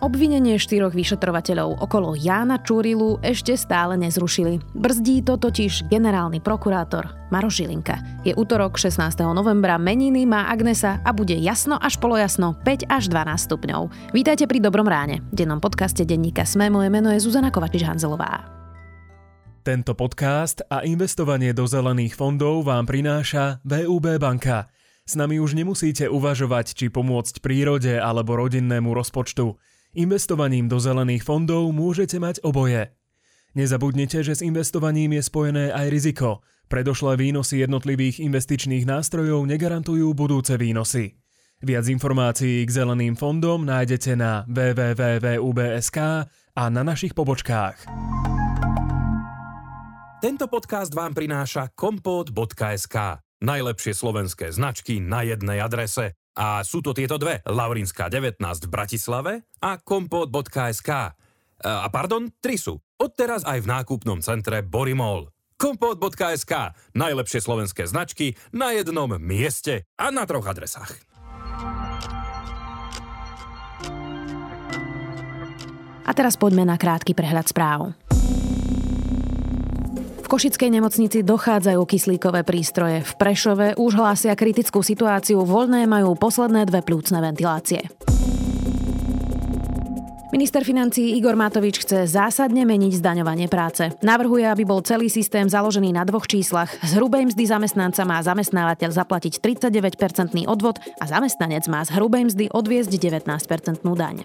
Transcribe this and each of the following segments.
Obvinenie štyroch vyšetrovateľov okolo Jána Čurilu ešte stále nezrušili. Brzdí to totiž generálny prokurátor Maroš Žilinka. Je útorok 16. novembra, meniny má Agnesa a bude jasno až polojasno 5 až 12 stupňov. Vítajte pri Dobrom ráne. V dennom podcaste denníka Sme moje meno je Zuzana Kovačič-Hanzelová. Tento podcast a investovanie do zelených fondov vám prináša VUB banka. S nami už nemusíte uvažovať, či pomôcť prírode alebo rodinnému rozpočtu. Investovaním do zelených fondov môžete mať oboje. Nezabudnite, že s investovaním je spojené aj riziko. Predošlé výnosy jednotlivých investičných nástrojov negarantujú budúce výnosy. Viac informácií k zeleným fondom nájdete na www.ubsk a na našich pobočkách. Tento podcast vám prináša kompot.sk. Najlepšie slovenské značky na jednej adrese a sú to tieto dve, Laurinská 19 v Bratislave a kompot.sk. A pardon, tri sú. Odteraz aj v nákupnom centre Borimol. Kompot.sk. Najlepšie slovenské značky na jednom mieste a na troch adresách. A teraz poďme na krátky prehľad správ. Košickej nemocnici dochádzajú kyslíkové prístroje. V Prešove už hlásia kritickú situáciu, voľné majú posledné dve plúcne ventilácie. Minister financí Igor Matovič chce zásadne meniť zdaňovanie práce. Navrhuje, aby bol celý systém založený na dvoch číslach. Z hrubej mzdy zamestnanca má zamestnávateľ zaplatiť 39-percentný odvod a zamestnanec má z hrubej mzdy odviezť 19-percentnú daň.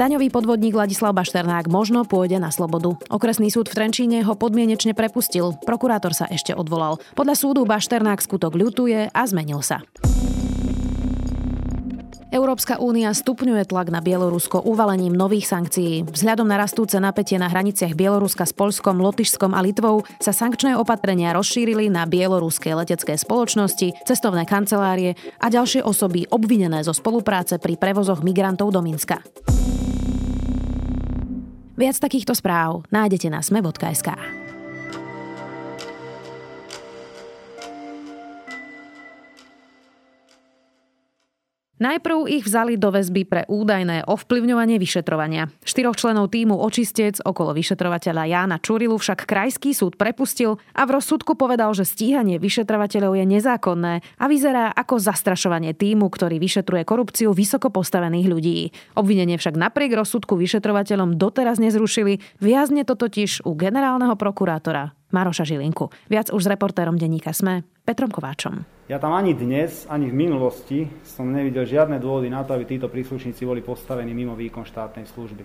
Daňový podvodník Ladislav Bašternák možno pôjde na slobodu. Okresný súd v Trenčíne ho podmienečne prepustil. Prokurátor sa ešte odvolal. Podľa súdu Bašternák skutok ľutuje a zmenil sa. Európska únia stupňuje tlak na Bielorusko uvalením nových sankcií. Vzhľadom na rastúce napätie na hraniciach Bieloruska s Polskom, Lotyšskom a Litvou sa sankčné opatrenia rozšírili na bieloruské letecké spoločnosti, cestovné kancelárie a ďalšie osoby obvinené zo spolupráce pri prevozoch migrantov do Minska. Viac takýchto správ nájdete na sme.sk. Najprv ich vzali do väzby pre údajné ovplyvňovanie vyšetrovania. Štyroch členov týmu očistec okolo vyšetrovateľa Jána Čurilu však krajský súd prepustil a v rozsudku povedal, že stíhanie vyšetrovateľov je nezákonné a vyzerá ako zastrašovanie týmu, ktorý vyšetruje korupciu vysoko postavených ľudí. Obvinenie však napriek rozsudku vyšetrovateľom doteraz nezrušili, viazne to totiž u generálneho prokurátora Maroša Žilinku. Viac už s reportérom denníka Sme, Petrom Kováčom. Ja tam ani dnes, ani v minulosti som nevidel žiadne dôvody na to, aby títo príslušníci boli postavení mimo výkon štátnej služby.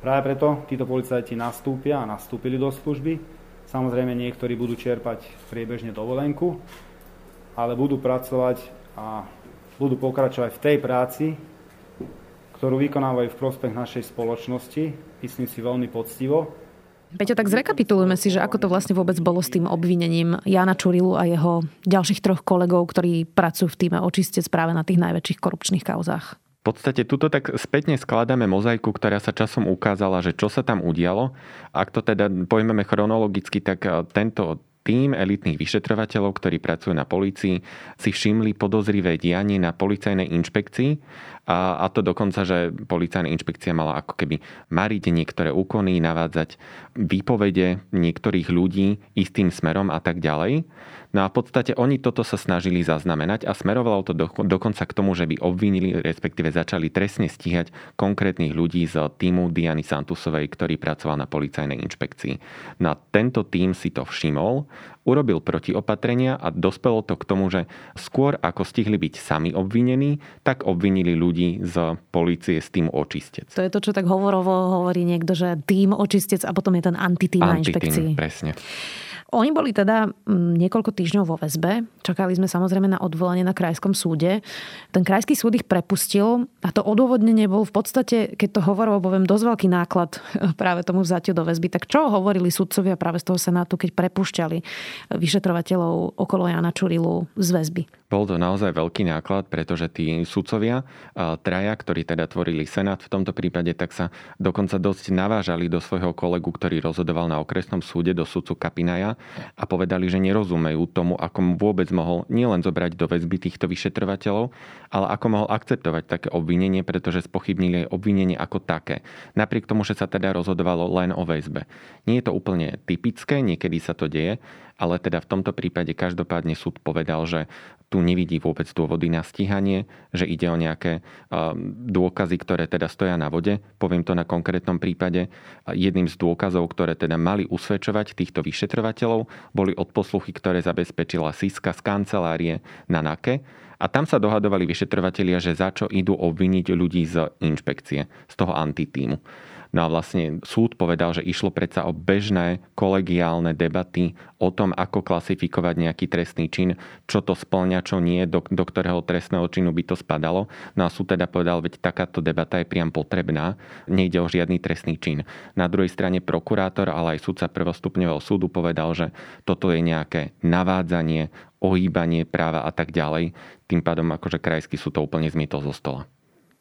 Práve preto títo policajti nastúpia a nastúpili do služby. Samozrejme niektorí budú čerpať priebežne dovolenku, ale budú pracovať a budú pokračovať v tej práci, ktorú vykonávajú v prospech našej spoločnosti, myslím si veľmi poctivo Peťo, tak zrekapitulujeme si, že ako to vlastne vôbec bolo s tým obvinením Jana Čurilu a jeho ďalších troch kolegov, ktorí pracujú v týme očistec práve na tých najväčších korupčných kauzách. V podstate tuto tak spätne skladáme mozaiku, ktorá sa časom ukázala, že čo sa tam udialo. Ak to teda pojmeme chronologicky, tak eh, tento tým elitných vyšetrovateľov, ktorí pracujú na polícii, si všimli podozrivé dianie na policajnej inšpekcii a, a to dokonca, že policajná inšpekcia mala ako keby mariť niektoré úkony, navádzať výpovede niektorých ľudí istým smerom a tak ďalej. No a v podstate oni toto sa snažili zaznamenať a smerovalo to do, dokonca k tomu, že by obvinili, respektíve začali trestne stíhať konkrétnych ľudí z týmu Diany Santusovej, ktorý pracoval na policajnej inšpekcii. No tento tým si to všimol, urobil protiopatrenia a dospelo to k tomu, že skôr ako stihli byť sami obvinení, tak obvinili ľudí z policie s tým očistec. To je to, čo tak hovorovo hovorí niekto, že tým očistec a potom je ten antitým na inšpekcii. presne. Oni boli teda mm, niekoľko týždňov vo väzbe. Čakali sme samozrejme na odvolanie na krajskom súde. Ten krajský súd ich prepustil a to odôvodnenie bol v podstate, keď to hovorilo, poviem, dosť veľký náklad práve tomu vzatiu do väzby. Tak čo hovorili sudcovia práve z toho senátu, keď prepušťali vyšetrovateľov okolo Jana Čurilu z väzby? Bol to naozaj veľký náklad, pretože tí sudcovia, traja, ktorí teda tvorili senát v tomto prípade, tak sa dokonca dosť navážali do svojho kolegu, ktorý rozhodoval na okresnom súde, do sudcu Kapinaja a povedali, že nerozumejú tomu, ako vôbec mohol nielen zobrať do väzby týchto vyšetrovateľov, ale ako mohol akceptovať také obvinenie, pretože spochybnili aj obvinenie ako také. Napriek tomu, že sa teda rozhodovalo len o väzbe. Nie je to úplne typické, niekedy sa to deje, ale teda v tomto prípade každopádne súd povedal, že tu nevidí vôbec dôvody na stíhanie, že ide o nejaké dôkazy, ktoré teda stoja na vode. Poviem to na konkrétnom prípade. Jedným z dôkazov, ktoré teda mali usvedčovať týchto vyšetrovateľov, boli odposluchy, ktoré zabezpečila Siska z kancelárie na NAKE. A tam sa dohadovali vyšetrovatelia, že za čo idú obviniť ľudí z inšpekcie, z toho antitímu. No a vlastne súd povedal, že išlo predsa o bežné kolegiálne debaty o tom, ako klasifikovať nejaký trestný čin, čo to splňa, čo nie, do, do ktorého trestného činu by to spadalo. No a súd teda povedal, veď takáto debata je priam potrebná, nejde o žiadny trestný čin. Na druhej strane prokurátor, ale aj súdca prvostupňového súdu povedal, že toto je nejaké navádzanie, ohýbanie práva a tak ďalej. Tým pádom akože krajský súd to úplne zmietol zo stola.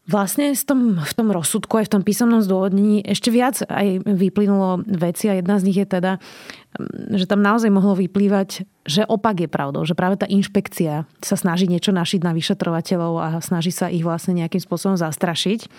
Vlastne v tom, v tom rozsudku aj v tom písomnom zdôvodnení ešte viac aj vyplynulo veci a jedna z nich je teda, že tam naozaj mohlo vyplývať, že opak je pravdou, že práve tá inšpekcia sa snaží niečo našiť na vyšetrovateľov a snaží sa ich vlastne nejakým spôsobom zastrašiť.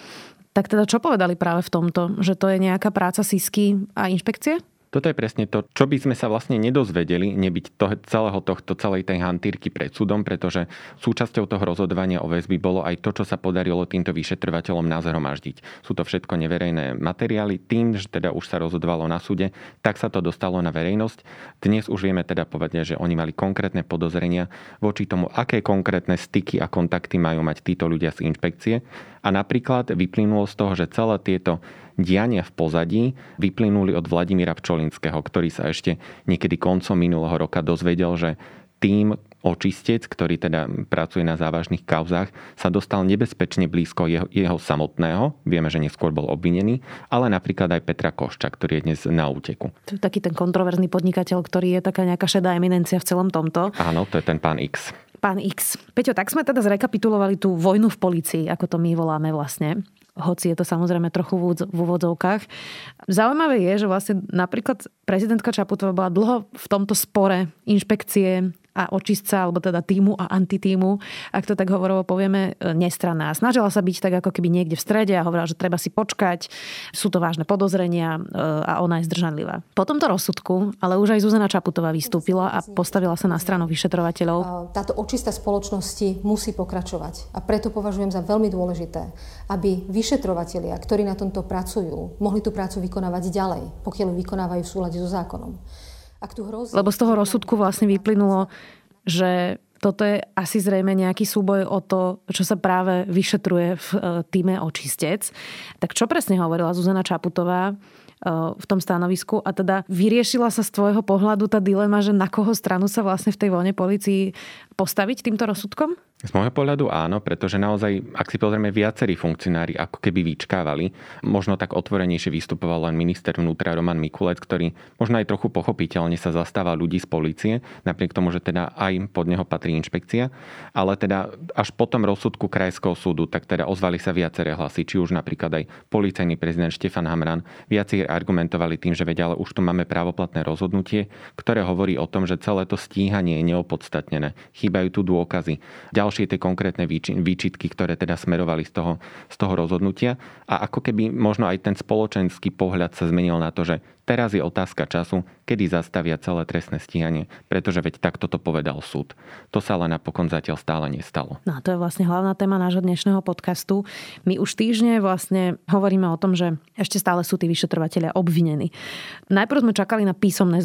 Tak teda čo povedali práve v tomto? Že to je nejaká práca SISky a inšpekcie? Toto je presne to, čo by sme sa vlastne nedozvedeli, nebyť to, celého tohto, celej tej hantírky pred súdom, pretože súčasťou toho rozhodovania o väzby bolo aj to, čo sa podarilo týmto vyšetrovateľom nazhromaždiť. Sú to všetko neverejné materiály. Tým, že teda už sa rozhodovalo na súde, tak sa to dostalo na verejnosť. Dnes už vieme teda povedať, že oni mali konkrétne podozrenia voči tomu, aké konkrétne styky a kontakty majú mať títo ľudia z inšpekcie. A napríklad vyplynulo z toho, že celé tieto diania v pozadí vyplynuli od Vladimíra Pčolinského, ktorý sa ešte niekedy koncom minulého roka dozvedel, že tým očistec, ktorý teda pracuje na závažných kauzách, sa dostal nebezpečne blízko jeho, jeho samotného. Vieme, že neskôr bol obvinený, ale napríklad aj Petra Košča, ktorý je dnes na úteku. To je taký ten kontroverzný podnikateľ, ktorý je taká nejaká šedá eminencia v celom tomto. Áno, to je ten pán X. Pán X. Peťo, tak sme teda zrekapitulovali tú vojnu v policii, ako to my voláme vlastne hoci je to samozrejme trochu v úvodzovkách. Zaujímavé je, že vlastne napríklad prezidentka Čaputová bola dlho v tomto spore inšpekcie a očistca, alebo teda týmu a antitímu, ak to tak hovorovo povieme, e, nestranná. Snažila sa byť tak ako keby niekde v strede a hovorila, že treba si počkať, sú to vážne podozrenia e, a ona je zdržanlivá. Po tomto rozsudku ale už aj Zuzana Čaputová vystúpila a postavila sa na stranu vyšetrovateľov. Táto očista spoločnosti musí pokračovať a preto považujem za veľmi dôležité, aby vyšetrovatelia, ktorí na tomto pracujú, mohli tú prácu vykonávať ďalej, pokiaľ vykonávajú v súlade so zákonom. Lebo z toho rozsudku vlastne vyplynulo, že toto je asi zrejme nejaký súboj o to, čo sa práve vyšetruje v e, týme očistec. Tak čo presne hovorila Zuzana Čaputová e, v tom stanovisku a teda vyriešila sa z tvojho pohľadu tá dilema, že na koho stranu sa vlastne v tej voľne policii postaviť týmto rozsudkom? Z môjho pohľadu áno, pretože naozaj, ak si pozrieme, viacerí funkcionári ako keby vyčkávali. Možno tak otvorenejšie vystupoval len minister vnútra Roman Mikulec, ktorý možno aj trochu pochopiteľne sa zastáva ľudí z policie, napriek tomu, že teda aj pod neho patrí inšpekcia. Ale teda až po tom rozsudku Krajského súdu, tak teda ozvali sa viaceré hlasy, či už napríklad aj policajný prezident Štefan Hamran. Viaci argumentovali tým, že vedia, ale už tu máme právoplatné rozhodnutie, ktoré hovorí o tom, že celé to stíhanie je neopodstatnené. Chýbajú tu dôkazy. Ďalšie ďalšie tie konkrétne výčitky, ktoré teda smerovali z toho, z toho rozhodnutia. A ako keby možno aj ten spoločenský pohľad sa zmenil na to, že Teraz je otázka času, kedy zastavia celé trestné stíhanie, pretože veď takto to povedal súd. To sa ale napokon zatiaľ stále nestalo. No to je vlastne hlavná téma nášho dnešného podcastu. My už týždne vlastne hovoríme o tom, že ešte stále sú tí vyšetrovateľia obvinení. Najprv sme čakali na písomné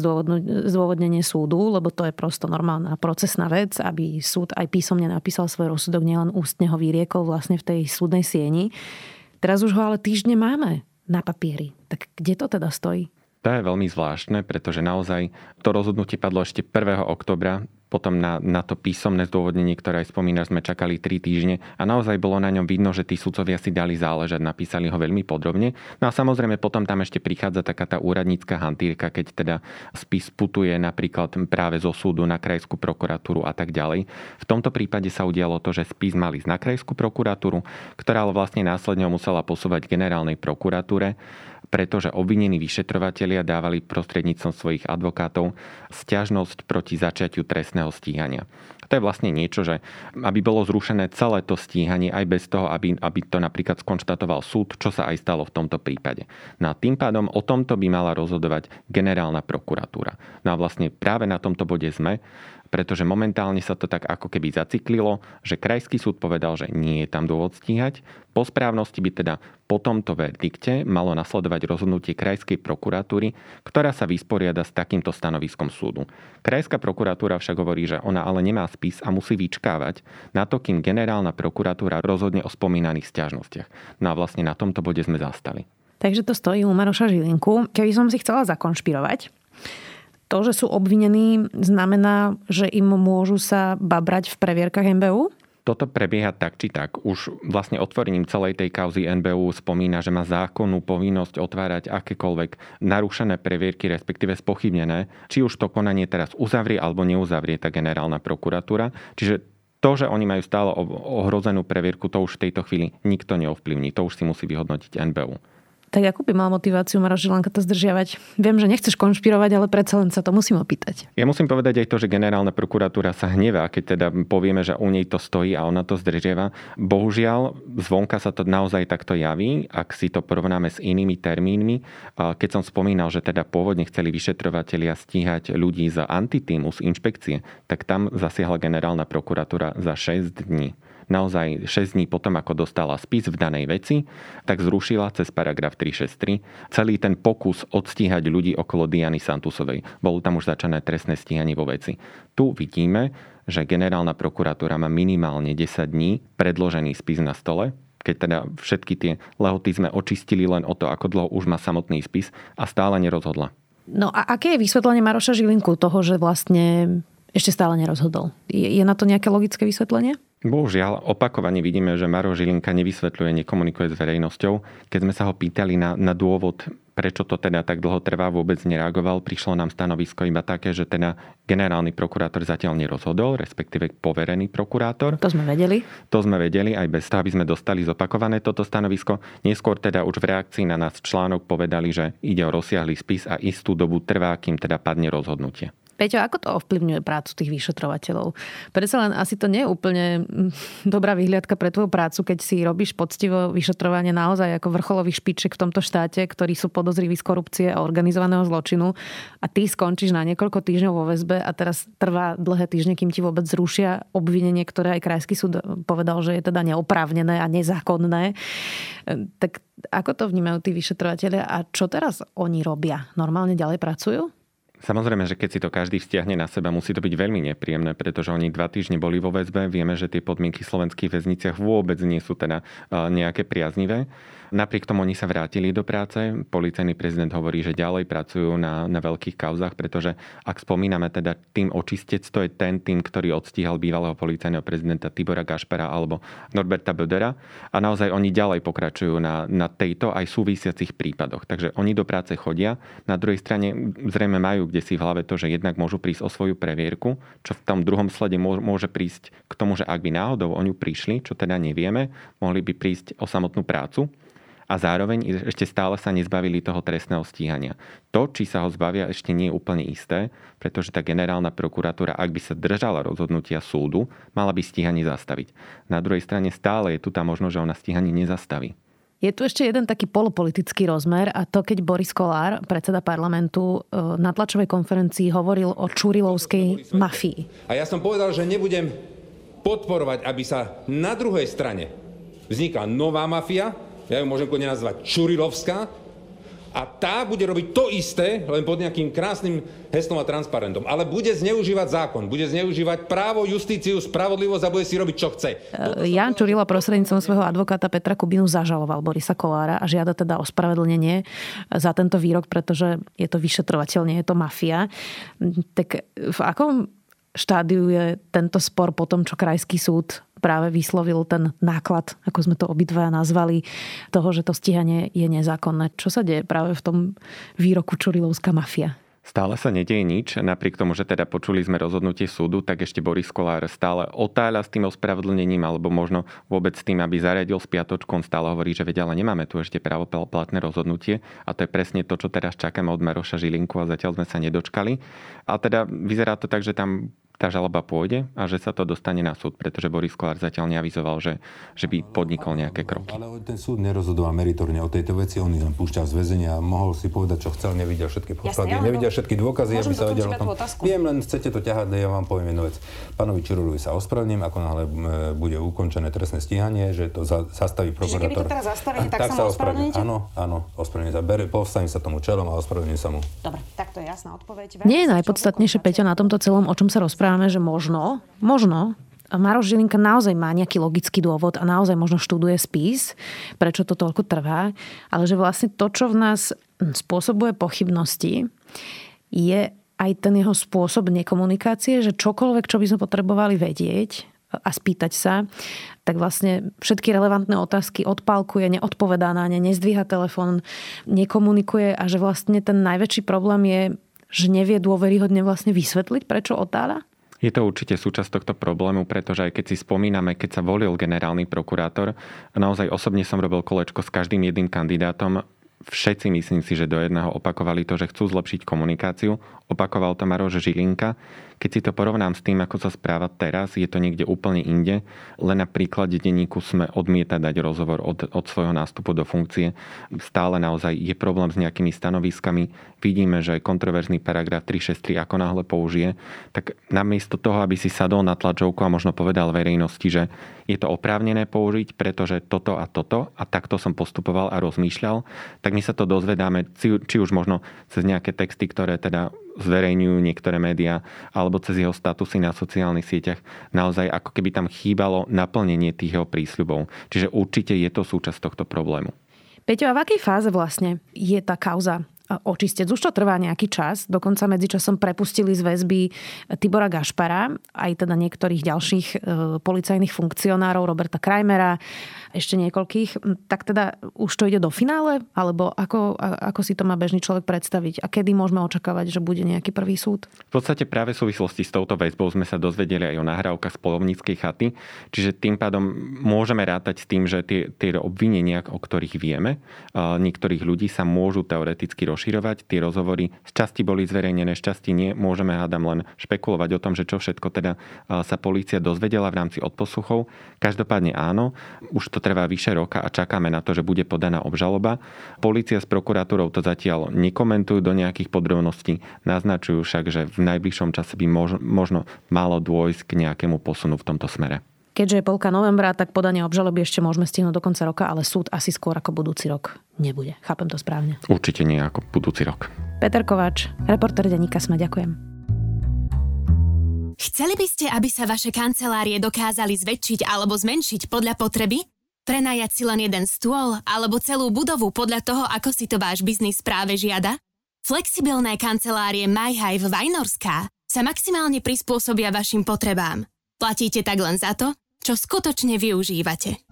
zdôvodnenie súdu, lebo to je prosto normálna procesná vec, aby súd aj písomne napísal svoj rozsudok, nielen ústne ho vyriekol vlastne v tej súdnej sieni. Teraz už ho ale týždne máme na papieri. Tak kde to teda stojí? To je veľmi zvláštne, pretože naozaj to rozhodnutie padlo ešte 1. oktobra potom na, na to písomné zdôvodnenie, ktoré aj spomínaš, sme čakali 3 týždne a naozaj bolo na ňom vidno, že tí sudcovia si dali záležať, napísali ho veľmi podrobne. No a samozrejme potom tam ešte prichádza taká tá úradnícka hantírka, keď teda spis putuje napríklad práve zo súdu na krajskú prokuratúru a tak ďalej. V tomto prípade sa udialo to, že spis mali na krajskú prokuratúru, ktorá ale vlastne následne musela posúvať generálnej prokuratúre pretože obvinení vyšetrovatelia dávali prostredníctvom svojich advokátov stiažnosť proti začiatiu trestného stíhania. To je vlastne niečo, že aby bolo zrušené celé to stíhanie aj bez toho, aby, aby to napríklad skonštatoval súd, čo sa aj stalo v tomto prípade. No a tým pádom o tomto by mala rozhodovať generálna prokuratúra. No a vlastne práve na tomto bode sme, pretože momentálne sa to tak ako keby zaciklilo, že krajský súd povedal, že nie je tam dôvod stíhať. Po správnosti by teda po tomto verdikte malo nasledovať rozhodnutie krajskej prokuratúry, ktorá sa vysporiada s takýmto stanoviskom súdu. Krajská prokuratúra však hovorí, že ona ale nemá spis a musí vyčkávať na to, kým generálna prokuratúra rozhodne o spomínaných stiažnostiach. No a vlastne na tomto bode sme zastali. Takže to stojí u Maroša Žilinku. Keby som si chcela zakonšpirovať, to, že sú obvinení, znamená, že im môžu sa babrať v previerkach MBU? Toto prebieha tak či tak. Už vlastne otvorením celej tej kauzy NBU spomína, že má zákonnú povinnosť otvárať akékoľvek narušené previerky, respektíve spochybnené, či už to konanie teraz uzavrie alebo neuzavrie tá generálna prokuratúra. Čiže to, že oni majú stále ohrozenú previerku, to už v tejto chvíli nikto neovplyvní. To už si musí vyhodnotiť NBU. Tak ako by mal motiváciu Maroš Žilanka to zdržiavať? Viem, že nechceš konšpirovať, ale predsa len sa to musím opýtať. Ja musím povedať aj to, že generálna prokuratúra sa hnevá, keď teda povieme, že u nej to stojí a ona to zdržiava. Bohužiaľ, zvonka sa to naozaj takto javí, ak si to porovnáme s inými termínmi. Keď som spomínal, že teda pôvodne chceli vyšetrovatelia stíhať ľudí za antitímu z inšpekcie, tak tam zasiahla generálna prokuratúra za 6 dní naozaj 6 dní potom, ako dostala spis v danej veci, tak zrušila cez paragraf 363 celý ten pokus odstíhať ľudí okolo Diany Santusovej. Bolo tam už začané trestné stíhanie vo veci. Tu vidíme, že generálna prokuratúra má minimálne 10 dní predložený spis na stole, keď teda všetky tie lehoty sme očistili len o to, ako dlho už má samotný spis a stále nerozhodla. No a aké je vysvetlenie Maroša Žilinku toho, že vlastne ešte stále nerozhodol? Je, je na to nejaké logické vysvetlenie? Bohužiaľ, opakovane vidíme, že Maro Žilinka nevysvetľuje, nekomunikuje s verejnosťou. Keď sme sa ho pýtali na, na dôvod, prečo to teda tak dlho trvá, vôbec nereagoval. Prišlo nám stanovisko iba také, že teda generálny prokurátor zatiaľ nerozhodol, respektíve poverený prokurátor. To sme vedeli. To sme vedeli aj bez toho, aby sme dostali zopakované toto stanovisko. Neskôr teda už v reakcii na nás článok povedali, že ide o rozsiahly spis a istú dobu trvá, kým teda padne rozhodnutie. Peťo, ako to ovplyvňuje prácu tých vyšetrovateľov? Predsa len asi to nie je úplne mm, dobrá vyhliadka pre tvoju prácu, keď si robíš poctivo vyšetrovanie naozaj ako vrcholových špiček v tomto štáte, ktorí sú podozriví z korupcie a organizovaného zločinu a ty skončíš na niekoľko týždňov vo väzbe a teraz trvá dlhé týždne, kým ti vôbec zrušia obvinenie, ktoré aj krajský súd povedal, že je teda neoprávnené a nezákonné. Tak ako to vnímajú tí vyšetrovateľia a čo teraz oni robia? Normálne ďalej pracujú? Samozrejme, že keď si to každý vzťahne na seba, musí to byť veľmi nepríjemné, pretože oni dva týždne boli vo väzbe. Vieme, že tie podmienky v slovenských väzniciach vôbec nie sú teda nejaké priaznivé. Napriek tomu oni sa vrátili do práce. Policajný prezident hovorí, že ďalej pracujú na, na veľkých kauzach, pretože ak spomíname teda tým očistec, to je ten tým, ktorý odstíhal bývalého policajného prezidenta Tibora Gašpara alebo Norberta Bödera. A naozaj oni ďalej pokračujú na, na tejto aj súvisiacich prípadoch. Takže oni do práce chodia. Na druhej strane zrejme majú kde si v hlave to, že jednak môžu prísť o svoju previerku, čo v tom druhom slede môže prísť k tomu, že ak by náhodou o ňu prišli, čo teda nevieme, mohli by prísť o samotnú prácu a zároveň ešte stále sa nezbavili toho trestného stíhania. To, či sa ho zbavia, ešte nie je úplne isté, pretože tá generálna prokuratúra, ak by sa držala rozhodnutia súdu, mala by stíhanie zastaviť. Na druhej strane stále je tu tá možnosť, že ona stíhanie nezastaví. Je tu ešte jeden taký polopolitický rozmer a to, keď Boris Kolár, predseda parlamentu, e, na tlačovej konferencii hovoril o čurilovskej mafii. A ja som povedal, že nebudem podporovať, aby sa na druhej strane vznikla nová mafia, ja ju môžem kľudne nazvať Čurilovská, a tá bude robiť to isté, len pod nejakým krásnym heslom a transparentom. Ale bude zneužívať zákon, bude zneužívať právo, justíciu, spravodlivosť a bude si robiť, čo chce. E, Jan Čurila prostredníctvom svojho advokáta Petra Kubinu zažaloval Borisa Kolára a žiada teda ospravedlnenie za tento výrok, pretože je to vyšetrovateľ, nie je to mafia. Tak v akom štádiu je tento spor po tom, čo Krajský súd práve vyslovil ten náklad, ako sme to obidva nazvali, toho, že to stíhanie je nezákonné. Čo sa deje práve v tom výroku Čurilovská mafia? Stále sa nedieje nič, napriek tomu, že teda počuli sme rozhodnutie súdu, tak ešte Boris Kolár stále otáľa s tým ospravedlnením, alebo možno vôbec s tým, aby zariadil spiatočku. On stále hovorí, že vedia, ale nemáme tu ešte právoplatné rozhodnutie. A to je presne to, čo teraz čakáme od Maroša Žilinku a zatiaľ sme sa nedočkali. A teda vyzerá to tak, že tam tá žaloba pôjde a že sa to dostane na súd, pretože Boris Kolár zatiaľ neavizoval, že, že by podnikol nejaké kroky. Ale ten súd nerozhodoval meritorne o tejto veci, on ich len púšťal z väzenia a mohol si povedať, čo chcel, nevidel všetky podklady, nevidel všetky dôkazy, aby sa vedel o tom. Viem, len chcete to ťahať, ja vám poviem jednu vec. Pánovi Čirulovi sa ospravedlním, ako náhle bude ukončené trestné stíhanie, že to zastaví prokurátor. Čiže keby to teraz zastaví, tak, tak sa ospravedlníte? Áno, áno, ospravedlním sa. Bere, postavím sa tomu čelom a ospravedlním sa mu. Dobre, tak to je jasná odpoveď. Nie je najpodstatnejšie, Peťo, na tomto celom, o čom sa rozprávame, že možno možno, Maroš Žilinka naozaj má nejaký logický dôvod a naozaj možno študuje spis, prečo to toľko trvá, ale že vlastne to, čo v nás spôsobuje pochybnosti, je aj ten jeho spôsob nekomunikácie, že čokoľvek, čo by sme potrebovali vedieť a spýtať sa, tak vlastne všetky relevantné otázky odpálkuje, neodpovedá na ne, nezdvíha telefón, nekomunikuje a že vlastne ten najväčší problém je, že nevie dôveryhodne vlastne vysvetliť, prečo otáľa? Je to určite súčasť tohto problému, pretože aj keď si spomíname, keď sa volil generálny prokurátor, naozaj osobne som robil kolečko s každým jedným kandidátom, všetci myslím si, že do jedného opakovali to, že chcú zlepšiť komunikáciu. Opakoval to Maroš Žilinka. Keď si to porovnám s tým, ako sa správa teraz, je to niekde úplne inde. Len na príklade denníku sme odmieta dať rozhovor od, od svojho nástupu do funkcie. Stále naozaj je problém s nejakými stanoviskami. Vidíme, že kontroverzný paragraf 363 ako náhle použije, tak namiesto toho, aby si sadol na tlačovku a možno povedal verejnosti, že je to oprávnené použiť, pretože toto a toto a takto som postupoval a rozmýšľal, tak my sa to dozvedáme, či už možno cez nejaké texty, ktoré teda zverejňujú niektoré médiá alebo cez jeho statusy na sociálnych sieťach. Naozaj ako keby tam chýbalo naplnenie tých jeho prísľubov. Čiže určite je to súčasť tohto problému. Peťo, a v akej fáze vlastne je tá kauza očistec. Už to trvá nejaký čas. Dokonca medzičasom prepustili z väzby Tibora Gašpara, aj teda niektorých ďalších e, policajných funkcionárov, Roberta Krajmera, ešte niekoľkých. Tak teda už to ide do finále? Alebo ako, ako si to má bežný človek predstaviť? A kedy môžeme očakávať, že bude nejaký prvý súd? V podstate práve v súvislosti s touto väzbou sme sa dozvedeli aj o nahrávkach z polovníckej chaty. Čiže tým pádom môžeme rátať s tým, že tie, tie obvinenia, o ktorých vieme, niektorých ľudí sa môžu teoreticky rozširovať. Tie rozhovory z časti boli zverejnené, z časti nie. Môžeme hádam len špekulovať o tom, že čo všetko teda sa polícia dozvedela v rámci odposluchov. Každopádne áno, už to trvá vyše roka a čakáme na to, že bude podaná obžaloba. Polícia s prokuratúrou to zatiaľ nekomentujú do nejakých podrobností, naznačujú však, že v najbližšom čase by možno malo dôjsť k nejakému posunu v tomto smere. Keďže je polka novembra, tak podanie obžaloby ešte môžeme stihnúť do konca roka, ale súd asi skôr ako budúci rok nebude. Chápem to správne? Určite nie ako budúci rok. Peter Kovač, reporter Deníka Sme, ďakujem. Chceli by ste, aby sa vaše kancelárie dokázali zväčšiť alebo zmenšiť podľa potreby? Prenajať si len jeden stôl alebo celú budovu podľa toho, ako si to váš biznis práve žiada? Flexibilné kancelárie MyHive Vajnorská sa maximálne prispôsobia vašim potrebám. Platíte tak len za to, čo skutočne využívate.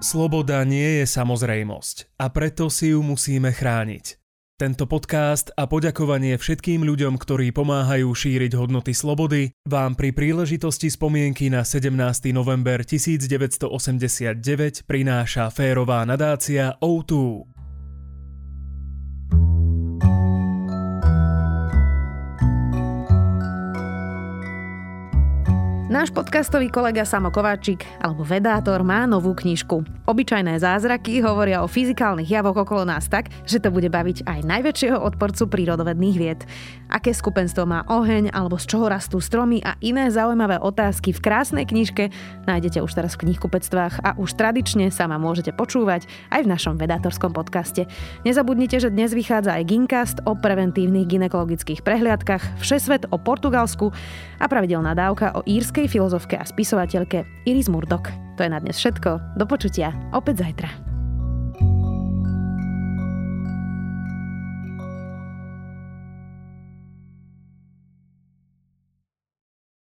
Sloboda nie je samozrejmosť a preto si ju musíme chrániť. Tento podcast a poďakovanie všetkým ľuďom, ktorí pomáhajú šíriť hodnoty slobody, vám pri príležitosti spomienky na 17. november 1989 prináša férová nadácia O2. Náš podcastový kolega Samo Kováčik, alebo vedátor, má novú knižku. Obyčajné zázraky hovoria o fyzikálnych javoch okolo nás tak, že to bude baviť aj najväčšieho odporcu prírodovedných vied. Aké skupenstvo má oheň, alebo z čoho rastú stromy a iné zaujímavé otázky v krásnej knižke nájdete už teraz v knihkupectvách a už tradične sa ma môžete počúvať aj v našom vedátorskom podcaste. Nezabudnite, že dnes vychádza aj Gincast o preventívnych ginekologických prehliadkach, Všesvet o Portugalsku a pravidelná dávka o írskej britskej filozofke a spisovateľke Iris Murdoch. To je na dnes všetko. Do počutia opäť zajtra.